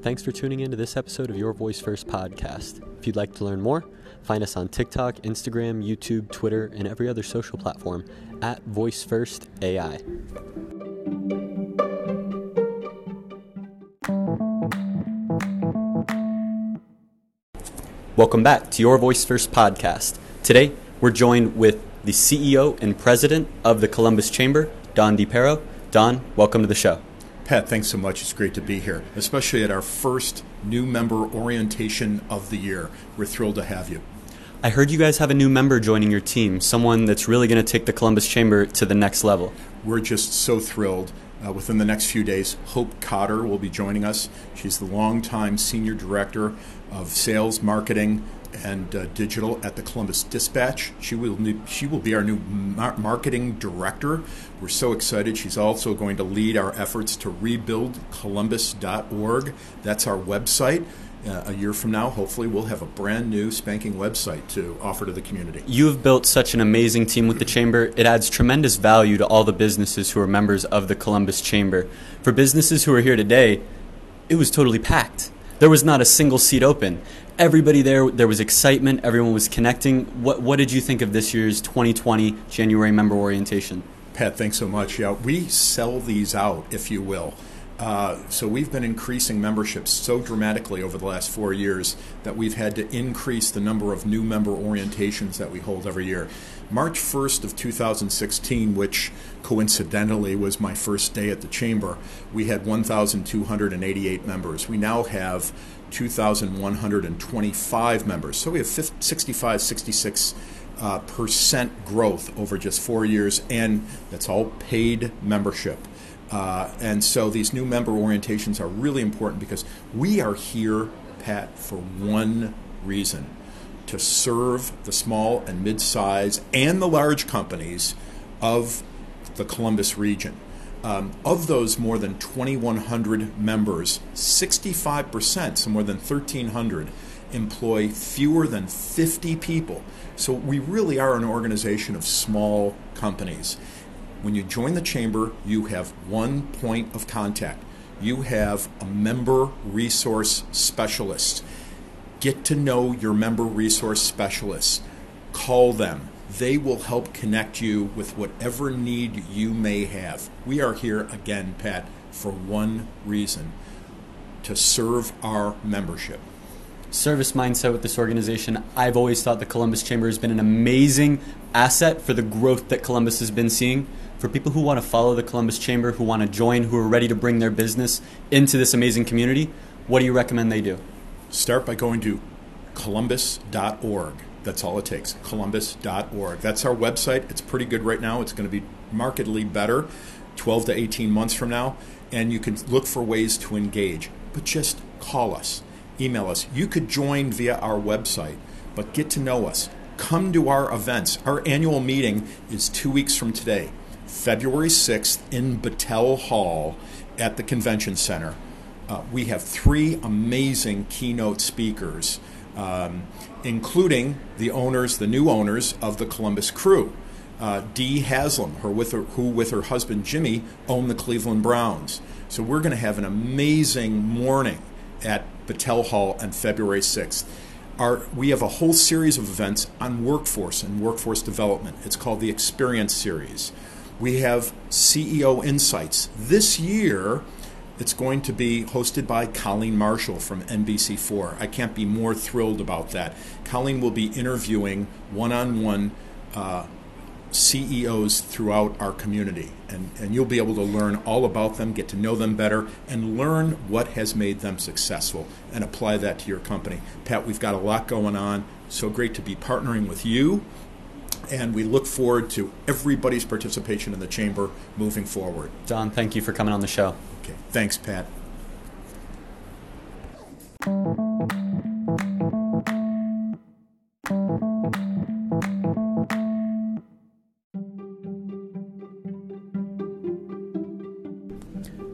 Thanks for tuning in to this episode of Your Voice First podcast. If you'd like to learn more, find us on TikTok, Instagram, YouTube, Twitter, and every other social platform at Voice First AI. Welcome back to Your Voice First podcast. Today, we're joined with the CEO and president of the Columbus Chamber, Don DePerro. Don, welcome to the show. Pat, thanks so much. It's great to be here, especially at our first new member orientation of the year. We're thrilled to have you. I heard you guys have a new member joining your team, someone that's really going to take the Columbus Chamber to the next level. We're just so thrilled. Uh, within the next few days, Hope Cotter will be joining us. She's the longtime senior director of sales, marketing, and uh, digital at the Columbus Dispatch. She will she will be our new mar- marketing director. We're so excited. She's also going to lead our efforts to rebuild Columbus.org. That's our website. Uh, a year from now, hopefully, we'll have a brand new spanking website to offer to the community. You have built such an amazing team with the Chamber. It adds tremendous value to all the businesses who are members of the Columbus Chamber. For businesses who are here today, it was totally packed. There was not a single seat open everybody there. There was excitement. Everyone was connecting. What What did you think of this year's 2020 January member orientation? Pat, thanks so much. Yeah, we sell these out, if you will. Uh, so we've been increasing memberships so dramatically over the last four years that we've had to increase the number of new member orientations that we hold every year. March 1st of 2016, which coincidentally was my first day at the chamber, we had 1,288 members. We now have 2,125 members. So we have 50, 65, 66 uh, percent growth over just four years, and that's all paid membership. Uh, and so these new member orientations are really important because we are here, Pat, for one reason to serve the small and mid size and the large companies of the Columbus region. Um, of those more than 2,100 members, 65%, so more than 1,300, employ fewer than 50 people. So we really are an organization of small companies. When you join the chamber, you have one point of contact. You have a member resource specialist. Get to know your member resource specialists. Call them they will help connect you with whatever need you may have. We are here again, Pat, for one reason to serve our membership. Service mindset with this organization. I've always thought the Columbus Chamber has been an amazing asset for the growth that Columbus has been seeing. For people who want to follow the Columbus Chamber, who want to join, who are ready to bring their business into this amazing community, what do you recommend they do? Start by going to columbus.org that's all it takes. Columbus.org. That's our website. It's pretty good right now. It's going to be markedly better 12 to 18 months from now. And you can look for ways to engage. But just call us, email us. You could join via our website, but get to know us. Come to our events. Our annual meeting is two weeks from today, February 6th in Battelle Hall at the Convention Center. Uh, we have three amazing keynote speakers um, including the owners, the new owners of the Columbus Crew. Uh, Dee Haslam, her with her, who with her husband Jimmy own the Cleveland Browns. So we're going to have an amazing morning at Battelle Hall on February 6th. Our, we have a whole series of events on workforce and workforce development. It's called the Experience Series. We have CEO Insights. This year, it's going to be hosted by Colleen Marshall from NBC4. I can't be more thrilled about that. Colleen will be interviewing one on one CEOs throughout our community. And, and you'll be able to learn all about them, get to know them better, and learn what has made them successful and apply that to your company. Pat, we've got a lot going on. So great to be partnering with you. And we look forward to everybody's participation in the chamber moving forward. Don, thank you for coming on the show. Okay. Thanks, Pat.